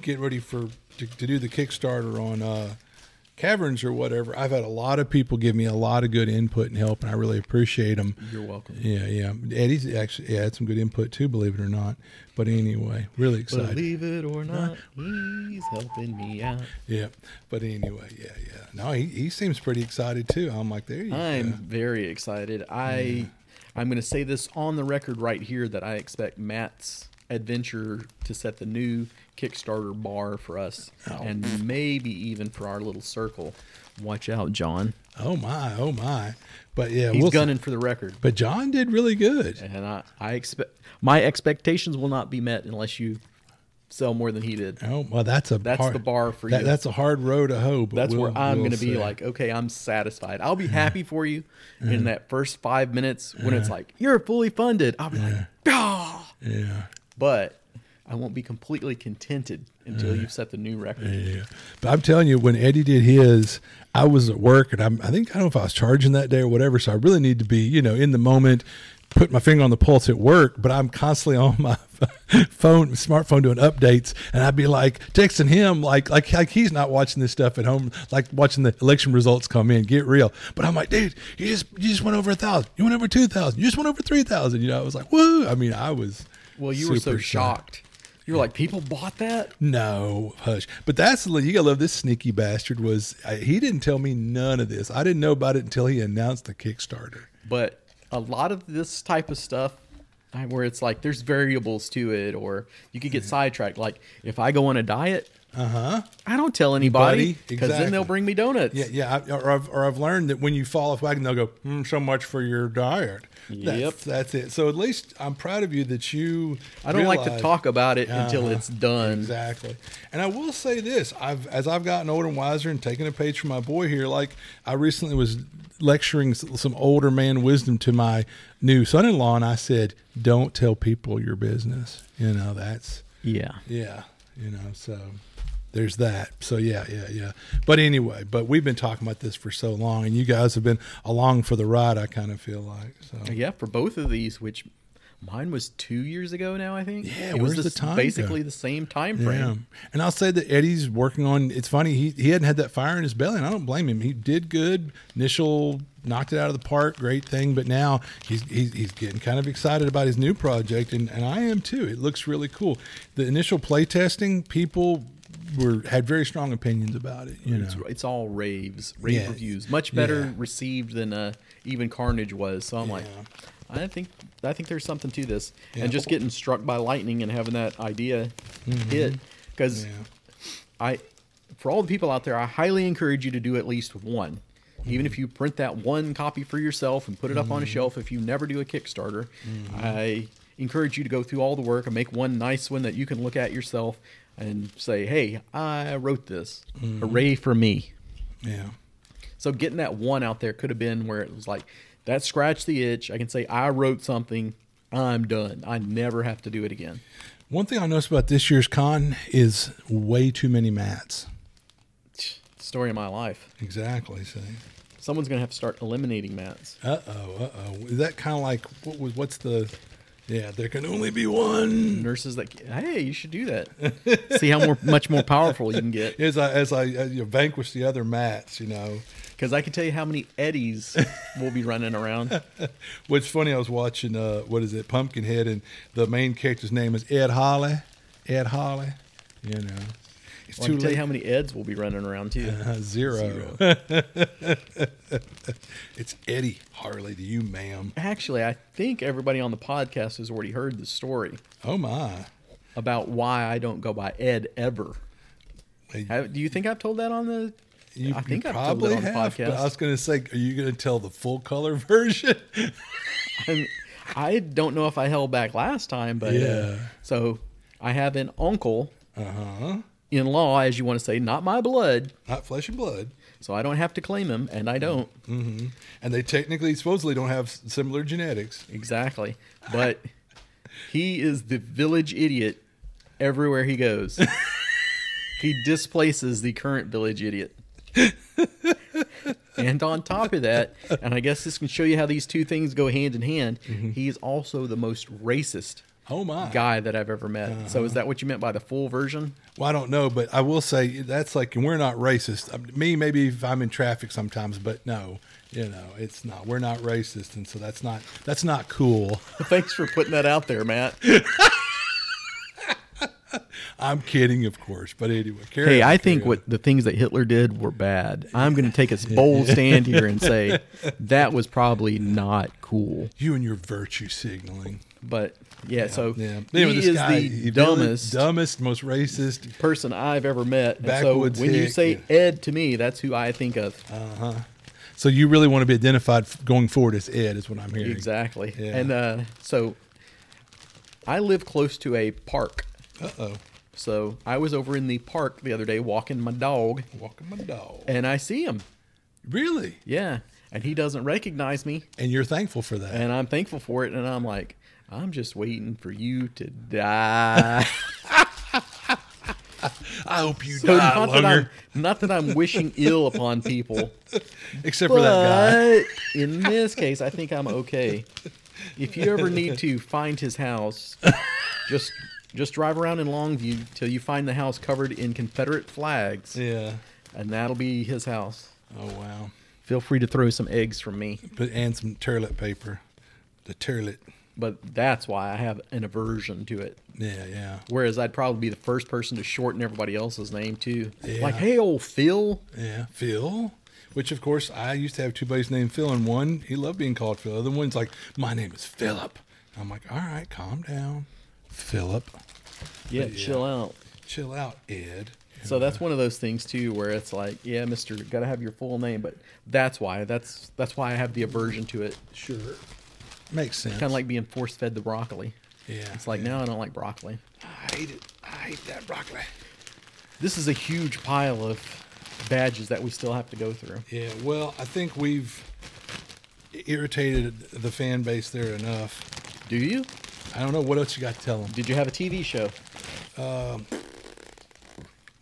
B: get ready for to, to do the Kickstarter on uh, caverns or whatever. I've had a lot of people give me a lot of good input and help, and I really appreciate them.
A: you're welcome
B: Yeah, yeah. Eddie's actually yeah, had some good input too, believe it or not. But anyway, really excited.
A: believe it or not he's helping me out
B: Yeah. But anyway, yeah, yeah. No, he, he seems pretty excited too. I'm like, there you go.
A: I'm
B: go.
A: very excited I I'm going to say this on the record right here that I expect Matt's adventure to set the new Kickstarter bar for us,
B: Oh.
A: and maybe even for our little circle. Watch out, John.
B: Oh my, oh my. But yeah,
A: He's
B: we'll see.
A: gunning for the record,
B: But John did really good.
A: and I, I expect my expectations will not be met unless you sell more than he did.
B: Oh well, that's a
A: That's
B: hard-
A: the bar for
B: that-
A: you.
B: That's a hard road to hoe.
A: That's
B: we'll-
A: where I'm
B: we'll
A: going to be like, okay, I'm satisfied. I'll be happy for you in that first five minutes when it's like you're fully funded. I'll be like, ah.
B: yeah,
A: But I won't be completely contented until you've set the new record.
B: yeah. But I'm telling you, when Eddie did his, I was at work, and I'm, I think I don't know if I was charging that day or whatever. So I really need to be, you know, in the moment, put my finger on the pulse at work. But I'm constantly on my phone, smartphone, doing updates, and I'd be like texting him, like, like, like he's not watching this stuff at home, like watching the election results come in. Get real. But I'm like, dude, you just, you just went over a thousand. You went over two thousand. You just went over three thousand. You know, I was like, woo. I mean, I was.
A: Well, you were so
B: super
A: shocked. You were like, people bought that?
B: No, hush. But that's the you gotta love this sneaky bastard. Was I, he didn't tell me none of this. I didn't know about it until he announced the Kickstarter.
A: But a lot of this type of stuff, where it's like there's variables to it, or you could get sidetracked. Like if I go on a diet,
B: Uh huh.
A: I don't tell anybody because then they'll bring me donuts.
B: Yeah, yeah. I, or, I've, or I've learned that when you fall off wagon, they'll go, mm, "So much for your diet."
A: Yep.
B: That's, that's it. So at least I'm proud of you that you.
A: I don't like to talk about it until
B: Uh-huh.
A: it's done.
B: Exactly. And I will say this: I've as I've gotten older and wiser and taken a page from my boy here. Like I recently was lecturing some older man wisdom to my new son-in-law, and I said, "Don't tell people your business." You know, that's
A: Yeah.
B: yeah. You know, so there's that. So yeah, yeah, yeah. But anyway, but we've been talking about this for so long, and you guys have been along for the ride. I kind of feel like so.
A: Yeah, for both of these, which mine was two years ago now, I think.
B: Yeah,
A: it was
B: the time
A: basically
B: go?
A: the same time frame.
B: Yeah. And I'll say that Eddie's working on it's funny, he he hadn't had that fire in his belly, and I don't blame him. He did good. Initial knocked it out of the park, great thing, but now he's he's, he's getting kind of excited about his new project and, and I am too. It looks really cool. The initial play testing, people were had very strong opinions about it, you know.
A: It's, it's all raves, rave
B: Yeah.
A: reviews, much better
B: Yeah.
A: received than uh, even Carnage was. So I'm like, I think I think there's something to this,
B: Yeah.
A: and just getting struck by lightning and having that idea hit because
B: Mm-hmm. Yeah.
A: I, for all the people out there, I highly encourage you to do at least one. Even if you print that one copy for yourself and put it up on a mm-hmm. shelf, if you never do a Kickstarter, mm-hmm. I encourage you to go through all the work and make one nice one that you can look at yourself and say, "Hey, I wrote this. Mm-hmm. Hooray for me!"
B: Yeah.
A: So getting that one out there could have been where it was like that scratched the itch. I can say I wrote something. I'm done. I never have to do it again.
B: One thing I noticed about this year's con is way too many mats.
A: Story of my life.
B: Exactly. See.
A: Someone's gonna have to start eliminating mats.
B: Uh oh. Uh oh. Is that kind of like what was? What's the? Yeah, there can only be one.
A: Nurses that hey, you should do that. See how more much more powerful you can get.
B: As I as I as you vanquish the other mats, you know.
A: Because I can tell you how many eddies will be running around.
B: What's funny, I was watching uh, what is it, Pumpkinhead, and the main character's name is Ed Harley. Ed Harley. You know, it's
A: Well, I
B: too
A: tell
B: late.
A: you how many eds will be running around too.
B: Uh, zero. it's Eddie Harley to you, ma'am.
A: Actually, I think everybody on the podcast has already heard the story
B: Oh my.
A: about why I don't go by Ed ever.
B: Hey,
A: Have, do you think I've told that on the?
B: You,
A: I think
B: you
A: I've told
B: probably
A: it on the
B: have, but. I was going to say, are you going to tell the full color version?
A: I don't know if I held back last time, but uh,
B: Yeah.
A: so I have an uncle
B: Uh huh.
A: In law, as you want to say, not my blood,
B: Not flesh and blood.
A: so I don't have to claim him, and I don't
B: hmm And they technically, supposedly, don't have similar genetics.
A: exactly. But he is the village idiot everywhere he goes. he displaces the current village idiot. and on top of that, and I guess this can show you how these two things go hand in hand, he is also the most racist
B: Oh my.
A: guy that I've ever met. So is that what you meant by the full version?
B: Well, I don't know, but I will say that's like, and we're not racist. Um, Me, maybe if I'm in traffic sometimes, but no, you know, it's not. We're not racist, and so that's not that's not cool.
A: Thanks for putting that out there, Matt.
B: I'm kidding, of course. But anyway,
A: Hey, I think
B: on.
A: what the things that Hitler did were bad. I'm going to take a bold stand here and say that was probably not cool.
B: you and your virtue signaling.
A: But yeah, so
B: Yeah,
A: he
B: Anyway, this
A: is
B: guy,
A: the
B: he-
A: dumbest
B: dumbest, most racist.
A: person I've ever met. And so when you
B: hick,
A: say Ed to me, that's who I think of. Uh huh.
B: So you really want to be identified going forward as Ed, is what I'm hearing.
A: Exactly.
B: Yeah.
A: And uh, so I live close to a park.
B: Uh oh,
A: So I was over in the park the other day walking my dog,
B: walking my dog.
A: and I see him.
B: Really?
A: Yeah. And he doesn't recognize me.
B: And you're thankful for that.
A: And I'm thankful for it. And I'm like, I'm just waiting for you to die.
B: I hope you
A: So
B: die,
A: not, that I'm, not that I'm wishing ill upon people,
B: Except for that guy.
A: but in this case, I think I'm okay. If you ever need to find his house, just just drive around in Longview till you find the house covered in Confederate flags,
B: Yeah.
A: and that'll be his house.
B: Oh wow.
A: Feel free to throw some eggs from me,
B: But and some toilet paper. The toilet.
A: but that's why I have an aversion to it.
B: Yeah, yeah,
A: Whereas I'd probably be the first person to shorten everybody else's name too.
B: Yeah.
A: Like, hey, old Phil.
B: yeah. Phil. Which of course I used to have two buddies named Phil, and one he loved being called Phil. The other one's like, my name is Philip. I'm like, all right, calm down, Philip.
A: Yeah,
B: yeah.
A: chill out.
B: Chill out, Ed.
A: So that's one of those things too, where it's like, yeah, Mister, got to have your full name, but that's why that's that's why I have the aversion to it.
B: Sure. Makes sense.
A: Kind of like being force fed the broccoli.
B: yeah.
A: It's like
B: yeah.
A: now I don't like broccoli.
B: I hate it. I hate that broccoli.
A: This is a huge pile of badges that we still have to go through.
B: Yeah, well, I think we've irritated the fan base there enough.
A: Do you?
B: I don't know what else you got to tell them.
A: Did you have a TV show?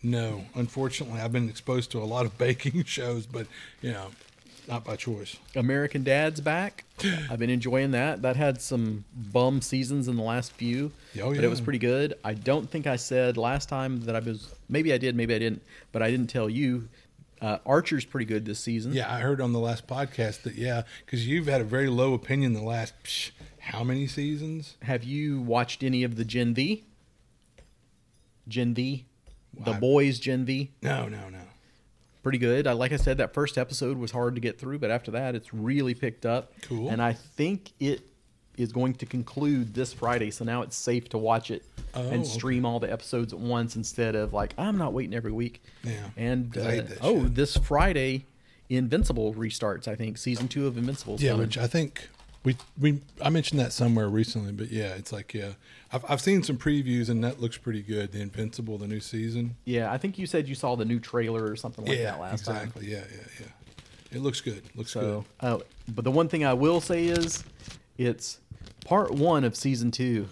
B: No, unfortunately, I've been exposed to a lot of baking shows, but you know, not by choice.
A: American Dad's back. I've been enjoying that. That had some bum seasons in the last few,
B: Oh,
A: but it was pretty good. I don't think I said last time that I was. Maybe I did, maybe I didn't, but I didn't tell you. Uh, Archer's pretty good this season.
B: Yeah, I heard on the last podcast that yeah, because you've had a very low opinion the last psh, how many seasons?
A: Have you watched any of the Gen V? Gen V, the
B: I-
A: boys Gen V,
B: No, no, no.
A: pretty good. I, like I said, that first episode was hard to get through, but after that, it's really picked up.
B: Cool.
A: And I think it is going to conclude this Friday, so now it's safe to watch it
B: Oh,
A: and
B: okay.
A: stream all the episodes at once instead of like I'm not waiting every week.
B: Yeah,
A: And uh, oh,
B: shit.
A: this Friday, Invincible restarts. I think season two of Invincible.
B: Yeah, which I think we we I mentioned that somewhere recently, but yeah, it's like yeah, I've I've seen some previews and that looks pretty good. The Invincible, the new season.
A: yeah, I think you said you saw the new trailer or something like
B: yeah,
A: that last time.
B: exactly. Yeah, yeah, yeah. It looks good. Looks
A: So, uh, but the one thing I will say is, it's part one of season two,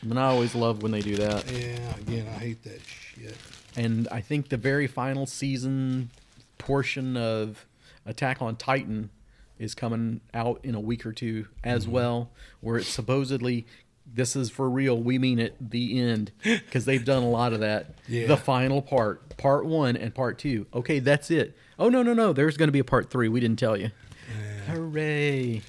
A: and I always love when they do that.
B: Yeah, again, I hate that shit.
A: And I think the very final season portion of Attack on Titan is coming out in a week or two as
B: Mm-hmm.
A: well, where it's supposedly this is for real. We mean it. The end, because they've done a lot of that.
B: Yeah.
A: The final part, part one and part two. Okay, that's it. Oh no no no! There's going to be a part three. We didn't tell you. Hooray!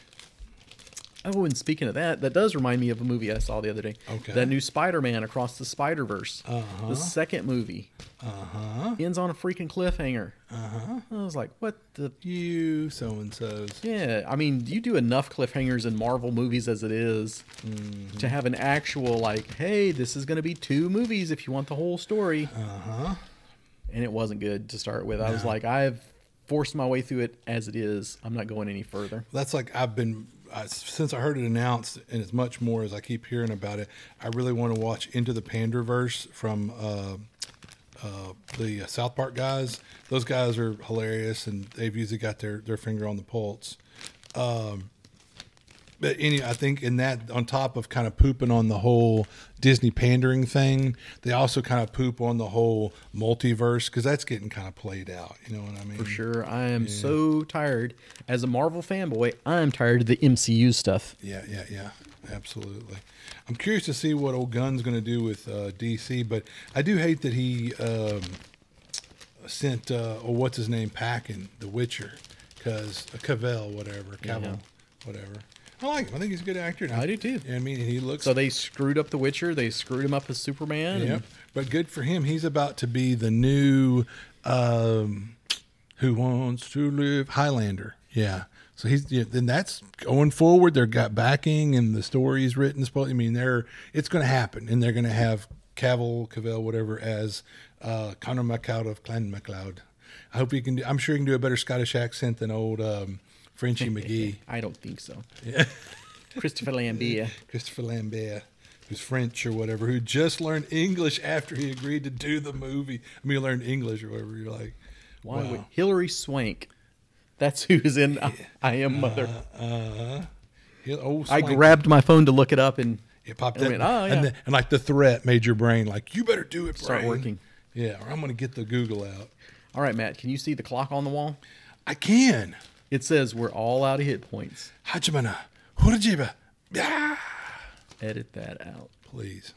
A: Oh, and speaking of that, that does remind me of a movie I saw the other day.
B: Okay.
A: That new Spider-Man Across the Spider-Verse.
B: Uh-huh.
A: The second movie
B: Uh huh.
A: ends on a freaking cliffhanger.
B: Uh huh.
A: I was like, what the?
B: You so and so's.
A: Yeah, I mean, you do enough cliffhangers in Marvel movies as it is
B: Mm-hmm.
A: to have an actual like, hey, this is going to be two movies if you want the whole story,
B: Uh huh.
A: and it wasn't good to start with. I was like, I've forced my way through it as it is. I'm not going any further.
B: That's like I've been I, since I heard it announced, and as much more as I keep hearing about it. I really want to watch Into the Panderverse from uh, uh, the South Park guys. Those guys are hilarious, and they've usually got their their finger on the pulse. Um, but any, I think in that, on top of kind of pooping on the whole Disney pandering thing, they also kind of poop on the whole multiverse because that's getting kind of played out. You know what I mean?
A: For sure, I am so tired. As a Marvel fanboy, I'm tired of the MCU stuff.
B: Yeah, yeah, yeah, absolutely. I'm curious to see what old Gunn's going to do with uh, DC, but I do hate that he um, sent, uh, or what's his name, packing The Witcher, because uh, Cavell, whatever, Cavill,
A: Yeah.
B: whatever. I like him. I think he's a good actor.
A: I do too.
B: I mean, he looks.
A: So they screwed up The Witcher. They screwed him up as Superman. and-
B: Yep. But good for him. He's about to be the new um, Who Wants to Live Highlander. Yeah. So he's yeah, then that's going forward. They've got backing and the story is written. I mean, they're it's going to happen, and they're going to have Cavill, Cavell, whatever, as uh, Connor MacLeod of Clan MacLeod. I hope he can. Do, I'm sure he can do a better Scottish accent than old um, Frenchie McGee.
A: I don't think so.
B: Yeah.
A: Christopher Lambert.
B: Christopher Lambert, who's French or whatever, who just learned English after he agreed to do the movie. I mean, he learned English or whatever. You're like,
A: Why
B: wow.
A: would Hilary Swank? That's who's in I, I Am Mother.
B: uh, he- oh,
A: I grabbed my phone to look it up and
B: it popped up,
A: went, oh, yeah.
B: and, and like the threat made your brain like, you better do it.
A: start
B: brain."
A: working.
B: Yeah, or I'm going to get the Google out.
A: All right, Matt, can you see the clock on the wall?
B: I can.
A: It says we're all out of hit points.
B: Hajimana, Hurajiba. Yeah.
A: Edit that out.
B: Please.